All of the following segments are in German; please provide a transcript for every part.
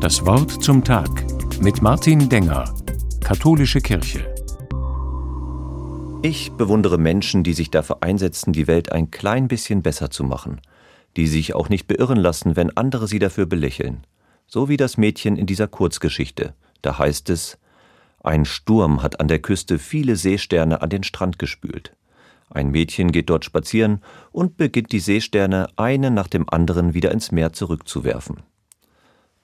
Das Wort zum Tag mit Martin Denger, Katholische Kirche. Ich bewundere Menschen, die sich dafür einsetzen, die Welt ein klein bisschen besser zu machen, die sich auch nicht beirren lassen, wenn andere sie dafür belächeln. So wie das Mädchen in dieser Kurzgeschichte. Da heißt es, ein Sturm hat an der Küste viele Seesterne an den Strand gespült. Ein Mädchen geht dort spazieren und beginnt die Seesterne eine nach dem anderen wieder ins Meer zurückzuwerfen.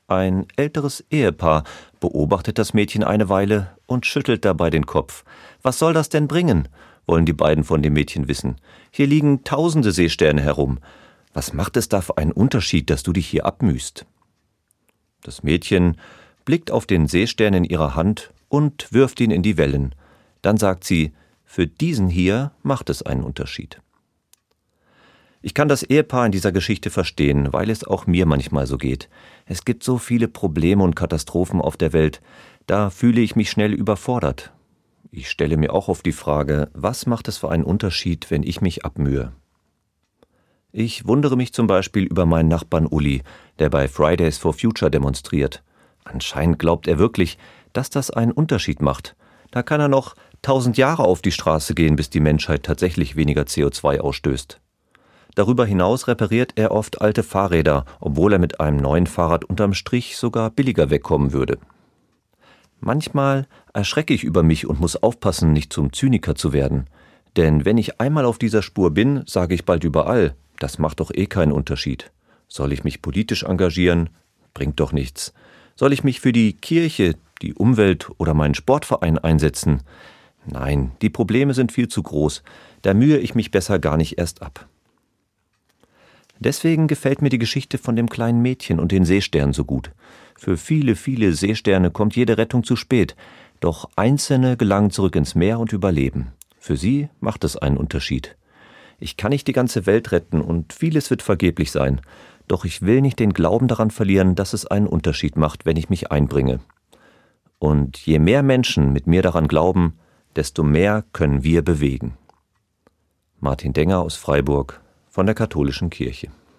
Ein älteres Ehepaar beobachtet das Mädchen eine Weile und schüttelt dabei den Kopf. Was soll das denn bringen? wollen die beiden von dem Mädchen wissen. Hier liegen tausende Seesterne herum. Was macht es da für einen Unterschied, dass du dich hier abmühst? Das Mädchen blickt auf den Seestern in ihrer Hand und wirft ihn in die Wellen. Dann sagt sie, für diesen hier macht es einen Unterschied. Ich kann das Ehepaar in dieser Geschichte verstehen, weil es auch mir manchmal so geht. Es gibt so viele Probleme und Katastrophen auf der Welt, da fühle ich mich schnell überfordert. Ich stelle mir auch oft die Frage, was macht es für einen Unterschied, wenn ich mich abmühe? Ich wundere mich zum Beispiel über meinen Nachbarn Uli, der bei Fridays for Future demonstriert. Anscheinend glaubt er wirklich, dass das einen Unterschied macht. Da kann er noch tausend Jahre auf die Straße gehen, bis die Menschheit tatsächlich weniger CO2 ausstößt. Darüber hinaus repariert er oft alte Fahrräder, obwohl er mit einem neuen Fahrrad unterm Strich sogar billiger wegkommen würde. Manchmal erschrecke ich über mich und muss aufpassen, nicht zum Zyniker zu werden. Denn wenn ich einmal auf dieser Spur bin, sage ich bald überall, das macht doch eh keinen Unterschied. Soll ich mich politisch engagieren? Bringt doch nichts. Soll ich mich für die Kirche, die Umwelt oder meinen Sportverein einsetzen? Nein, die Probleme sind viel zu groß. Da mühe ich mich besser gar nicht erst ab. Deswegen gefällt mir die Geschichte von dem kleinen Mädchen und den Seesternen so gut. Für viele, viele Seesterne kommt jede Rettung zu spät, doch einzelne gelangen zurück ins Meer und überleben. Für sie macht es einen Unterschied. Ich kann nicht die ganze Welt retten und vieles wird vergeblich sein, doch ich will nicht den Glauben daran verlieren, dass es einen Unterschied macht, wenn ich mich einbringe. Und je mehr Menschen mit mir daran glauben, desto mehr können wir bewegen. Martin Denger aus Freiburg von der Katholischen Kirche.